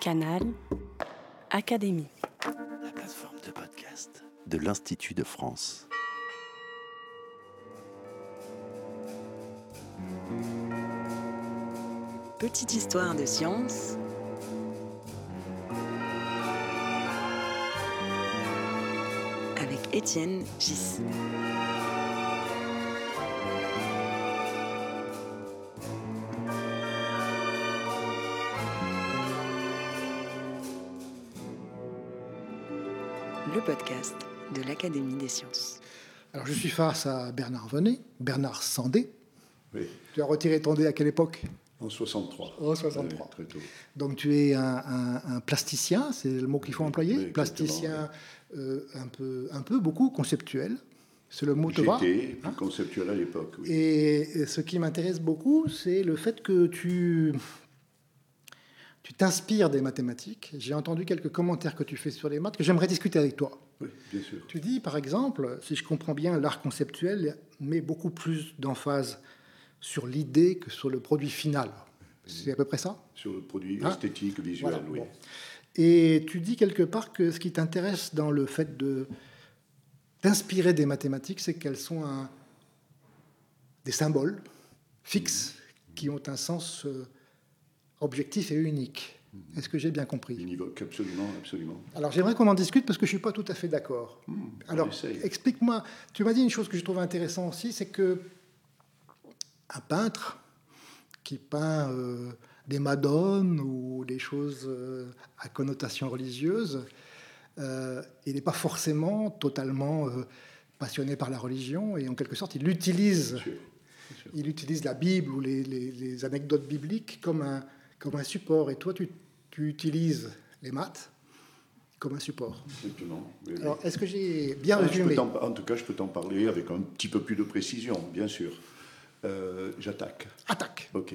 Canal Académie. La plateforme de podcast de l'Institut de France. Petite histoire de science. Avec Étienne Gis. Le podcast de l'Académie des sciences. Alors je suis face à Bernard Venet, Bernard Sandé. Oui, Tu as retiré ton dé à quelle époque? En 63. En 63. Oui, très tôt. Donc tu es un, un- un plasticien, c'est le mot qu'il faut employer. Oui, plasticien euh, un, peu, un peu, beaucoup conceptuel. C'est le mot te va. J'étais plus conceptuel à l'époque, oui. Et ce qui m'intéresse beaucoup, c'est le fait que tu tu t'inspires des mathématiques. J'ai entendu quelques commentaires que tu fais sur les maths que j'aimerais discuter avec toi. Oui, bien sûr. Tu dis, par exemple, si je comprends bien, l'art conceptuel met beaucoup plus d'emphase sur l'idée que sur le produit final. C'est à peu près ça? Sur le produit Ah. esthétique, visuel, Voilà, oui. bon. Et tu dis quelque part que ce qui t'intéresse dans le fait de d'inspirer des mathématiques, c'est qu'elles sont un- des symboles fixes qui ont un sens euh, objectif et unique. Est-ce que j'ai bien compris? Univoque, absolument, absolument. alors j'aimerais qu'on en discute parce que je ne suis pas tout à fait d'accord. Alors essaye. explique-moi, tu m'as dit une chose que je trouve intéressante aussi, c'est que un peintre qui peint euh, des madones ou des choses euh, à connotation religieuse, euh, il n'est pas forcément totalement passionné par la religion et en quelque sorte il utilise, il utilise la Bible ou les, les- les anecdotes bibliques comme un, comme un support. Et toi tu, tu utilises les maths comme un support. Exactement. oui, oui. Alors, est-ce que j'ai bien Ah, résumé en tout cas, je peux t'en parler avec un petit peu plus de précision, bien sûr. Euh, J'attaque. Attaque. Ok.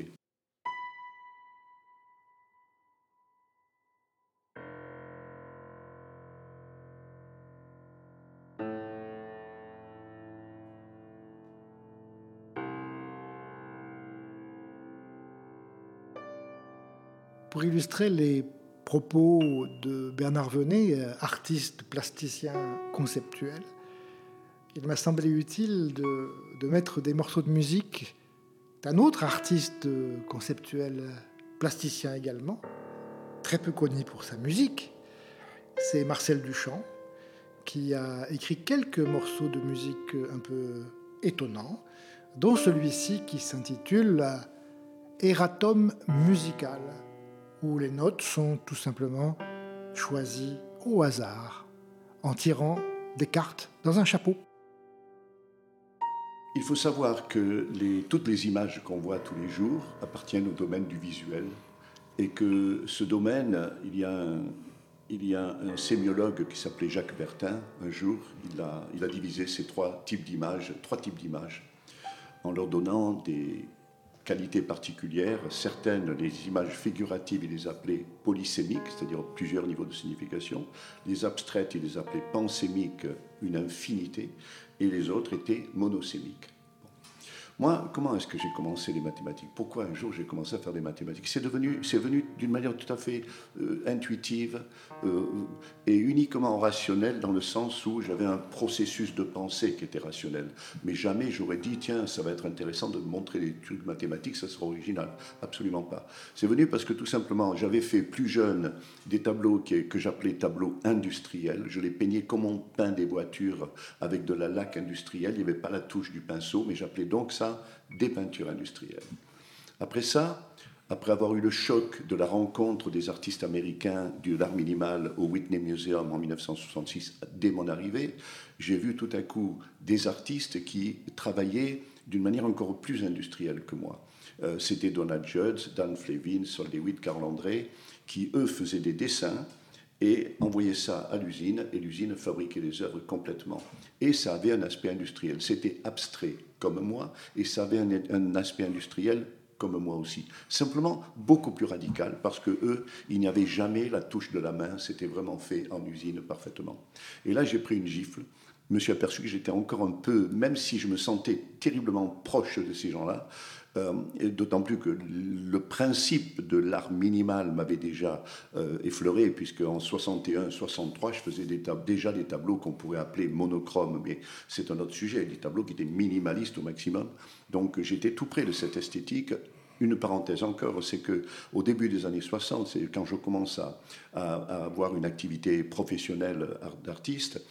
Pour illustrer les propos de Bernard Venet, euh, artiste plasticien conceptuel, il m'a semblé utile de, de mettre des morceaux de musique d'un autre artiste conceptuel plasticien également, très peu connu pour sa musique. C'est Marcel Duchamp, qui a écrit quelques morceaux de musique un peu étonnants, dont celui-ci qui s'intitule Erratum musical, où les notes sont tout simplement choisies au hasard, en tirant des cartes dans un chapeau. Il faut savoir que toutes les images qu'on voit tous les jours appartiennent au domaine du visuel et que ce domaine, il y a un, il y a un sémiologue qui s'appelait Jacques Bertin. Un jour, il a, il a divisé ces trois types d'images, trois types d'images, en leur donnant des qualités particulières. Certaines, les images figuratives, il les appelait polysémiques, c'est-à-dire plusieurs niveaux de signification. Les abstraites, il les appelait pansémiques, une infinité. Et les autres étaient monosémiques. Moi, comment est-ce que j'ai commencé les mathématiques? Pourquoi un jour j'ai commencé à faire des mathématiques? C'est devenu, c'est venu d'une manière tout à fait euh, intuitive euh, et uniquement rationnelle dans le sens où j'avais un processus de pensée qui était rationnel. Mais jamais j'aurais dit tiens, ça va être intéressant de montrer des trucs mathématiques, ça sera original. Absolument pas. C'est venu parce que tout simplement j'avais fait plus jeune des tableaux que j'appelais tableaux industriels. Je les peignais comme on peint des voitures avec de la laque industrielle. Il n'y avait pas la touche du pinceau, mais j'appelais donc ça des peintures industrielles. Après ça, après avoir eu le choc de la rencontre des artistes américains de l'art minimal au Whitney Museum en 1966, dès mon arrivée, j'ai vu tout à coup des artistes qui travaillaient d'une manière encore plus industrielle que moi. Euh, C'était Donald Judd, Dan Flevin, Sol DeWitt, Carl André, qui eux faisaient des dessins et envoyaient ça à l'usine, et l'usine fabriquait les œuvres complètement. Et ça avait un aspect industriel. C'était abstrait comme moi, et ça avait un, aspect industriel comme moi aussi. Simplement beaucoup plus radical, parce que eux, il n'y avait jamais la touche de la main, c'était vraiment fait en usine parfaitement. Et là, j'ai pris une gifle. Me suis aperçu que j'étais encore un peu, même si je me sentais terriblement proche de ces gens-là, Euh, d'autant plus que le principe de l'art minimal m'avait déjà euh, effleuré, puisque en 61, 63, je faisais déjà des tableaux qu'on pourrait appeler monochromes, mais c'est un autre sujet, des tableaux qui étaient minimalistes au maximum. Donc j'étais tout près de cette esthétique. Une parenthèse encore, c'est que au début des années 60, c'est quand je commence à avoir une activité professionnelle d'artiste,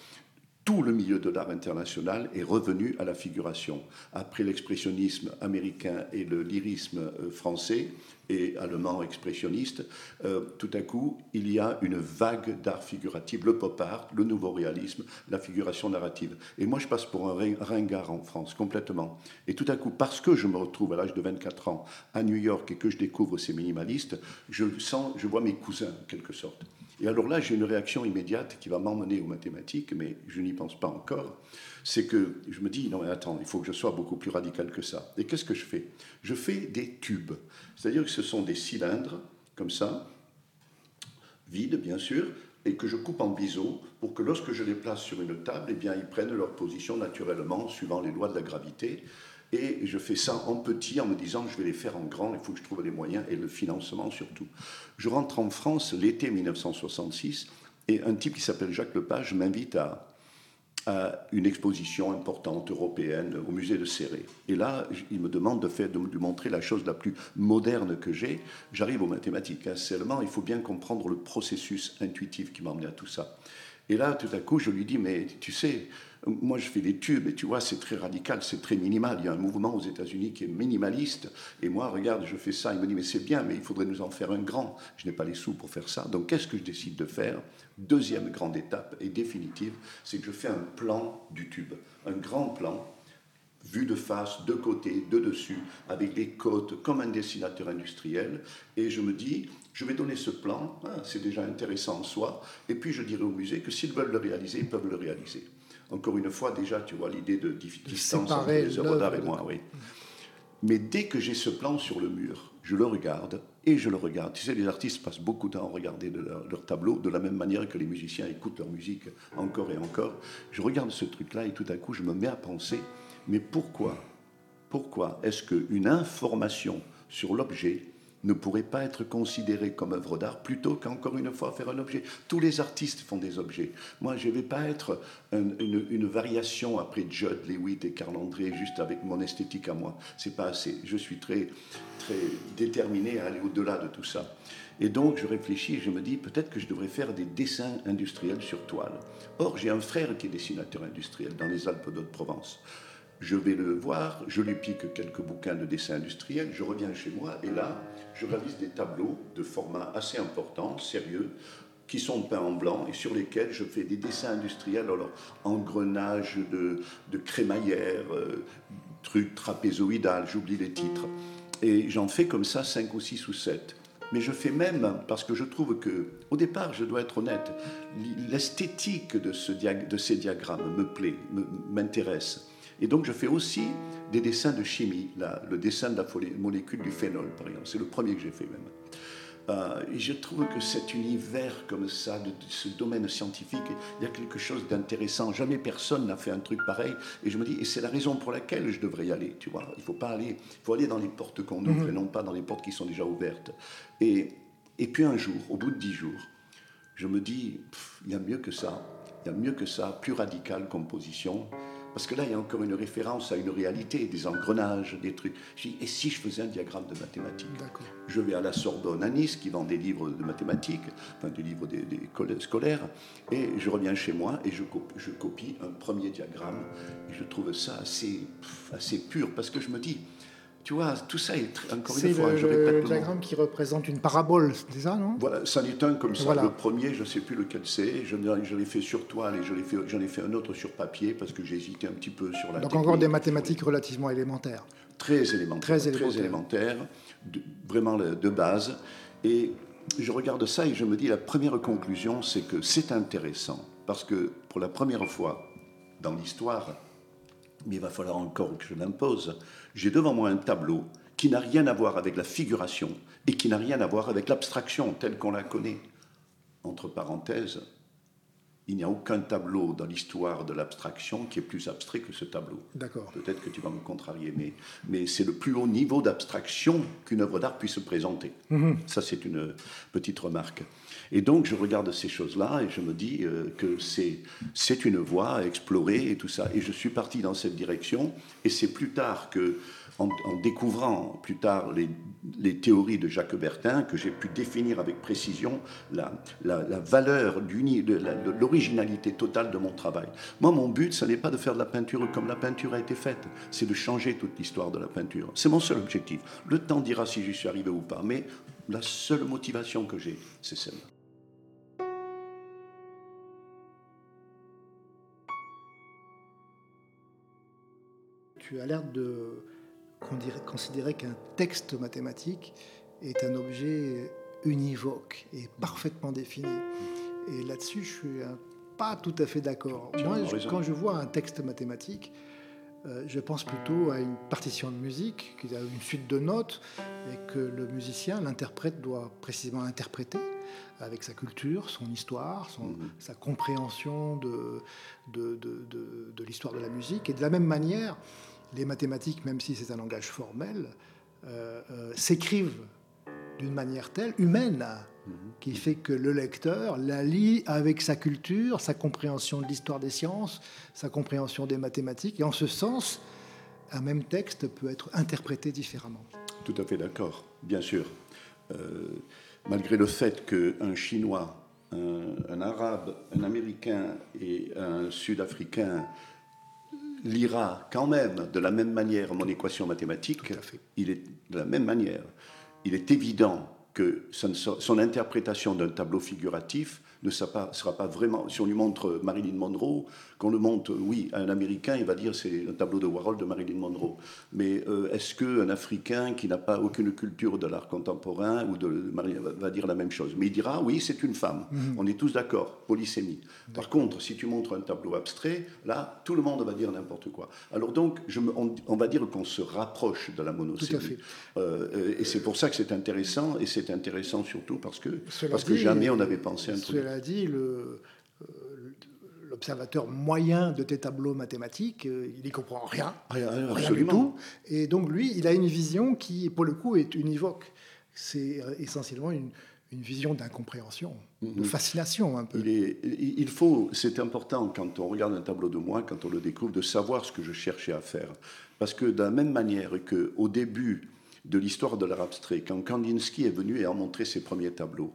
tout le milieu de l'art international est revenu à la figuration. Après l'expressionnisme américain et le lyrisme euh, français et allemand expressionniste, euh, tout à coup, il y a une vague d'art figuratif, le pop art, le nouveau réalisme, la figuration narrative. Et moi, je passe pour un ringard en France, complètement. Et tout à coup, parce que je me retrouve à l'âge de 24 ans à New York et que je découvre ces minimalistes, je sens, je vois mes cousins, en quelque sorte. Et alors là, j'ai une réaction immédiate qui va m'emmener aux mathématiques, mais je n'y pense pas encore. C'est que je me dis, non mais attends, il faut que je sois beaucoup plus radical que ça. Et qu'est-ce que je fais? Je fais des tubes. C'est-à-dire que ce sont des cylindres, comme ça, vides bien sûr, et que je coupe en biseau pour que lorsque je les place sur une table, eh bien, ils prennent leur position naturellement, suivant les lois de la gravité. Et je fais ça en petit en me disant je vais les faire en grand, il faut que je trouve les moyens et le financement surtout. Je rentre en France l'été 1966 et un type qui s'appelle Jacques Lepage m'invite à, une exposition importante européenne au musée de Céré. Et là, il me demande de, faire, de lui montrer la chose la plus moderne que j'ai. J'arrive aux mathématiques. Hein. Seulement, il faut bien comprendre le processus intuitif qui m'a emmené à tout ça. Et là, tout à coup, je lui dis, mais tu sais, moi, je fais des tubes et tu vois, c'est très radical, c'est très minimal. Il y a un mouvement aux États-Unis qui est minimaliste. Et moi, regarde, je fais ça. Il me dit, mais c'est bien, mais il faudrait nous en faire un grand. Je n'ai pas les sous pour faire ça. Donc, qu'est-ce que je décide de faire? Deuxième grande étape et définitive, c'est que je fais un plan du tube. Un grand plan vu de face, de côté, de dessus, avec des côtes, comme un dessinateur industriel. Et je me dis, je vais donner ce plan, hein, c'est déjà intéressant en soi, et puis je dirai au musée que s'ils veulent le réaliser, ils peuvent le réaliser. Encore une fois, déjà, tu vois l'idée de distance entre les œuvres d'art et moi, oui. Mais dès que j'ai ce plan sur le mur, je le regarde et je le regarde. Tu sais, les artistes passent beaucoup de temps à regarder leur, leur, tableau, de la même manière que les musiciens écoutent leur musique encore et encore. Je regarde ce truc-là et tout à coup, je me mets à penser, mais pourquoi Pourquoi est-ce qu'une information sur l'objet ne pourrait pas être considéré comme œuvre d'art plutôt qu'encore une fois faire un objet? Tous les artistes font des objets. Moi, je ne vais pas être une, variation après Judd, Lewitt et Carl André juste avec mon esthétique à moi. C'est pas assez. Je suis très, très déterminé à aller au-delà de tout ça. Et donc, je réfléchis et je me dis peut-être que je devrais faire des dessins industriels sur toile. Or, j'ai un frère qui est dessinateur industriel dans les Alpes d'Haute-Provence. Je vais le voir, je lui pique quelques bouquins de dessin industriel, je reviens chez moi et là, je réalise des tableaux de format assez important, sérieux, qui sont peints en blanc et sur lesquels je fais des dessins industriels, alors engrenages de, de crémaillère, euh, j'oublie les titres. Et j'en fais comme ça 5 ou 6 ou 7. Mais je fais même, parce que je trouve que, au départ, je dois être honnête, l'esthétique de, ce de ces diagrammes me plaît, m'intéresse. Et donc je fais aussi des dessins de chimie, le dessin de la molécule du phénol, par exemple. C'est le premier que j'ai fait même. Euh, et je trouve que cet univers comme ça, de, ce domaine scientifique, il y a quelque chose d'intéressant. Jamais personne n'a fait un truc pareil. Et je me dis, et c'est la raison pour laquelle je devrais y aller. Tu vois, il faut pas aller, il faut aller dans les portes qu'on ouvre mhm. et non pas dans les portes qui sont déjà ouvertes. Et, et puis un jour, au bout de dix jours, je me dis, il y a mieux que ça. Il y a mieux que ça, plus radical comme position. Parce que là, il y a encore une référence à une réalité, des engrenages, des trucs. Je dis, et si je faisais un diagramme de mathématiques Je vais à la Sorbonne à Nice, qui vend des livres de mathématiques, enfin des livres des, scolaires, et je reviens chez moi et je copie, je copie un premier diagramme. Et je trouve ça assez, assez pur, parce que je me dis, tu vois, tout ça est encore une fois. C'est le, diagramme qui représente une parabole, c'est ça, non? Voilà, ça est un comme ça. Le premier, je ne sais plus lequel c'est. Je, je l'ai fait sur toile et j'en ai, fait, un autre sur papier parce que j'ai hésité un petit peu sur la. Donc encore des mathématiques relativement élémentaires. Très élémentaires. Très élémentaires. vraiment de base. Et je regarde ça et je me dis la première conclusion, c'est que c'est intéressant parce que pour la première fois dans l'histoire, mais il va falloir encore que je l'impose, j'ai devant moi un tableau qui n'a rien à voir avec la figuration et qui n'a rien à voir avec l'abstraction telle qu'on la connaît. Entre parenthèses, il n'y a aucun tableau dans l'histoire de l'abstraction qui est plus abstrait que ce tableau. D'accord. Peut-être que tu vas me contrarier, mais, mais c'est le plus haut niveau d'abstraction qu'une œuvre d'art puisse présenter. Mhm. Ça, c'est une petite remarque. Et donc, je regarde ces choses-là et je me dis euh, que c'est, c'est une voie à explorer et tout ça. Et je suis parti dans cette direction. Et c'est plus tard que, en, découvrant plus tard les, théories de Jacques Bertin, que j'ai pu définir avec précision la, la, valeur, l'originalité totale de mon travail. Moi, mon but, ce n'est pas de faire de la peinture comme la peinture a été faite, c'est de changer toute l'histoire de la peinture. C'est mon seul objectif. Le temps dira si j'y suis arrivé ou pas, mais la seule motivation que j'ai, c'est celle-là. Tu as l'air de considérer qu'un texte mathématique est un objet univoque et parfaitement défini. Et là-dessus, je suis pas tout à fait d'accord. Moi, je- quand je vois un texte mathématique, euh, je pense plutôt à une partition de musique, qui a une suite de notes, et que le musicien, l'interprète, doit précisément interpréter avec sa culture, son histoire, son- Mhm. sa compréhension de, de, de- de- de l'histoire de la musique. Et de la même manière, les mathématiques, même si c'est un langage formel, euh, euh, s'écrivent d'une manière telle, humaine, qui fait que le lecteur la lit avec sa culture, sa compréhension de l'histoire des sciences, sa compréhension des mathématiques. Et en ce sens, un même texte peut être interprété différemment. Tout à fait d'accord, bien sûr. Euh, malgré le fait qu'un Chinois, un, un Arabe, un Américain et un Sud-Africain lira quand même de la même manière mon équation mathématique, Tout à fait. il est de la même manière. Il est évident que son interprétation d'un tableau figuratif ne sera pas, sera pas vraiment. Si on lui montre Marilyn Monroe, qu'on le montre, oui, à un Américain, il va dire c'est un tableau de Warhol de Marilyn Monroe. Mais euh, est-ce qu'un Africain qui n'a pas aucune culture de l'art contemporain ou de va, dire la même chose? Mais il dira oui, c'est une femme. On est tous d'accord, polysémie. Par contre, si tu montres un tableau abstrait, là, tout le monde va dire n'importe quoi. Alors donc, je me- on, on va dire qu'on se rapproche de la monosémie. fait. Euh, euh, et c'est pour ça que c'est intéressant, et c'est intéressant surtout parce que, Cela parce que jamais on n'avait pensé à un truc. Cela dit, le- euh, l'observateur moyen de tes tableaux mathématiques, euh, il n'y comprend rien. Rien, rien du absolument. tout. Et donc lui, il a une vision qui, pour le coup, est univoque. C'est euh, essentiellement une, une vision d'incompréhension, de Mhm. fascination un peu. Il, est, il il faut, c'est important quand on regarde un tableau de moi, quand on le découvre, de savoir ce que je cherchais à faire. Parce que de la même manière qu'au début de l'histoire de l'art abstrait, quand Kandinsky est venu et a montré ses premiers tableaux,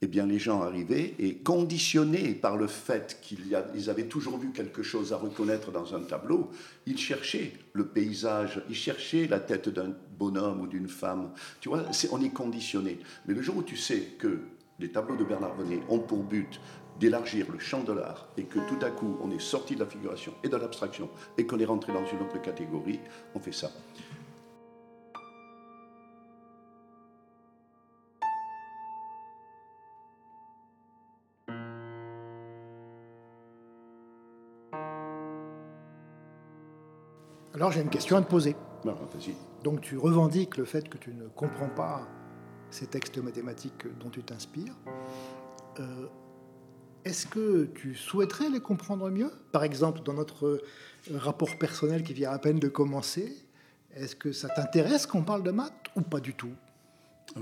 eh bien les gens arrivaient et conditionnés par le fait qu'ils avaient toujours vu quelque chose à reconnaître dans un tableau, ils cherchaient le paysage, ils cherchaient la tête d'un bonhomme ou d'une femme. Tu vois, on est conditionné. Mais le jour où tu sais que les tableaux de Bernard Venet ont pour but d'élargir le champ de l'art et que tout à coup on est sorti de la figuration et de l'abstraction et qu'on est rentré dans une autre catégorie, on fait ça. Alors j'ai une question à te poser. Non, vas-y. Donc tu revendiques le fait que tu ne comprends pas ces textes mathématiques dont tu t'inspires. Euh, Est-ce que tu souhaiterais les comprendre mieux? Par exemple, dans notre rapport personnel qui vient à peine de commencer, est-ce que ça t'intéresse qu'on parle de maths ou pas du tout?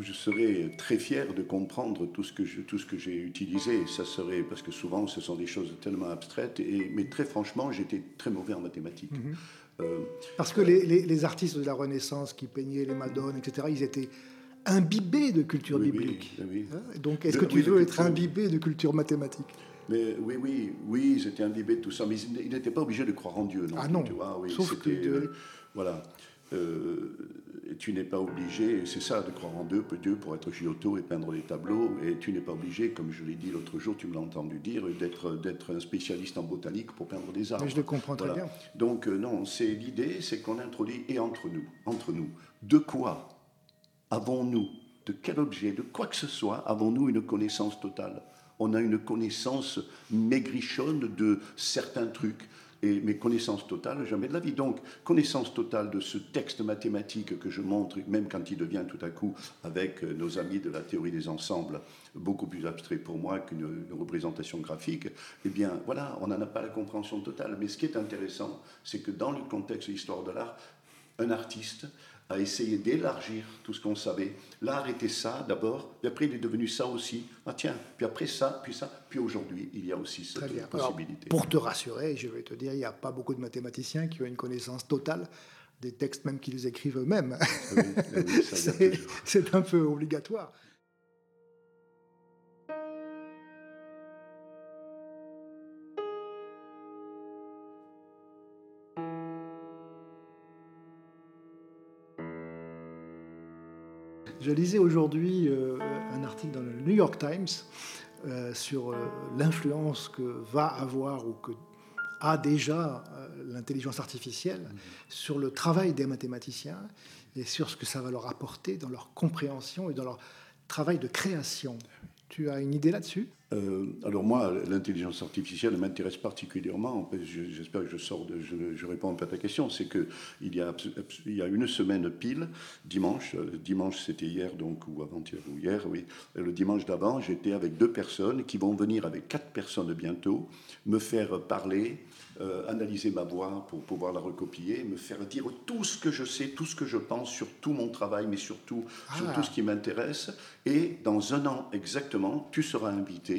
Je serais très fier de comprendre tout ce que je- tout ce que j'ai utilisé. Ça serait parce que souvent ce sont des choses tellement abstraites. Et, mais très franchement, j'étais très mauvais en mathématiques. Euh, Parce que les, les- les artistes de la Renaissance qui peignaient les Madones, etc., ils étaient imbibés de culture Oui, biblique. oui, oui. Hein Donc, est-ce que tu veux être imbibé de culture mathématique? Mais oui, oui, oui, j'étais imbibé de tout ça, mais il il n'était pas obligé de croire en Dieu. Non Ah non, tu vois, oui, sauf que euh, voilà. Euh, et tu n'es pas obligé, c'est ça, de croire en Dieu, Dieu pour être Giotto et peindre des tableaux, et tu n'es pas obligé, comme je l'ai dit l'autre jour, tu me l'as entendu dire, d'être, d'être un spécialiste en botanique pour peindre des arbres. Mais je le comprends très Voilà. bien. Donc euh, non, c'est l'idée, c'est qu'on introduit et entre nous, entre nous, de quoi avons-nous, de quel objet, de quoi que ce soit, avons-nous une connaissance totale? On a une connaissance maigrichonne de certains trucs, Et, mais connaissance totale, jamais de la vie. Donc, connaissance totale de ce texte mathématique que je montre, même quand il devient tout à coup, avec euh, nos amis de la théorie des ensembles, beaucoup plus abstrait pour moi qu'une représentation graphique, eh bien, voilà, on n'en a pas la compréhension totale. Mais ce qui est intéressant, c'est que dans le contexte de l'histoire de l'art, un artiste a essayé d'élargir tout ce qu'on savait. L'art était ça d'abord, puis après il est devenu ça aussi. Ah tiens, puis après ça, puis ça, puis aujourd'hui il y a aussi cette possibilité. pour te rassurer, je vais te dire, il n'y a pas beaucoup de mathématiciens qui ont une connaissance totale des textes même qu'ils écrivent eux-mêmes. Ah ah c'est un peu obligatoire. Je lisais aujourd'hui euh, un article dans le New York Times euh, sur euh, l'influence que va avoir ou que a déjà l'intelligence artificielle mhm. sur le travail des mathématiciens et sur ce que ça va leur apporter dans leur compréhension et dans leur travail de création. Tu as une idée là-dessus? Euh, alors moi, l'intelligence artificielle m'intéresse particulièrement. J'espère que je sors de, je, réponds un peu à ta question. C'est que il y a il y a une semaine pile, dimanche, euh, dimanche c'était hier donc ou avant-hier ou hier, oui, le dimanche d'avant, j'étais avec deux personnes qui vont venir avec quatre personnes bientôt me faire parler euh, analyser ma voix pour pouvoir la recopier, me faire dire tout ce que je sais, tout ce que je pense sur tout mon travail, mais surtout sur tout ah. ce qui m'intéresse. Et dans un an exactement, tu seras invité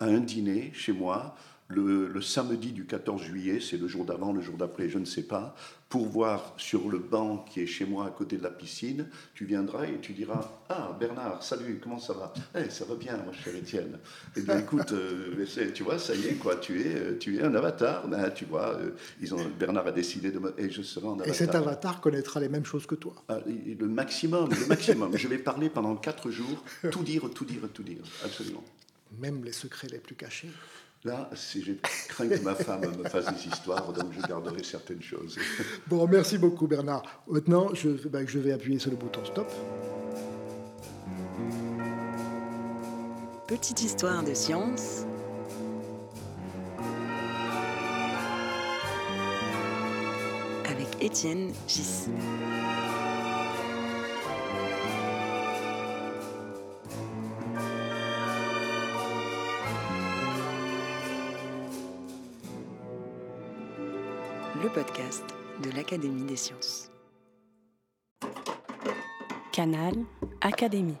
à un dîner chez moi le, samedi du 14 juillet, c'est le jour d'avant, le jour d'après, je ne sais pas, pour voir sur le banc qui est chez moi à côté de la piscine, tu viendras et tu diras Ah, Bernard, salut, comment ça va? Eh, ça va bien, mon cher Étienne. Eh bien, écoute, euh, tu vois, ça y est, quoi, tu es, euh, tu es un avatar. Ben, tu vois, euh, ils ont, Bernard a décidé de me. Et je serai en avatar. Et cet avatar connaîtra les mêmes choses que toi ah, Le maximum, le maximum. je vais parler pendant quatre jours, tout dire, tout dire, tout dire, absolument. Même les secrets les plus cachés Là, si j'ai craint que ma femme me fasse des histoires, donc je garderai certaines choses. Bon, merci beaucoup Bernard. Maintenant, je, ben, je vais appuyer sur le bouton stop. Petite histoire de science. Avec Étienne Gis. l'Académie des sciences. Canal Académie.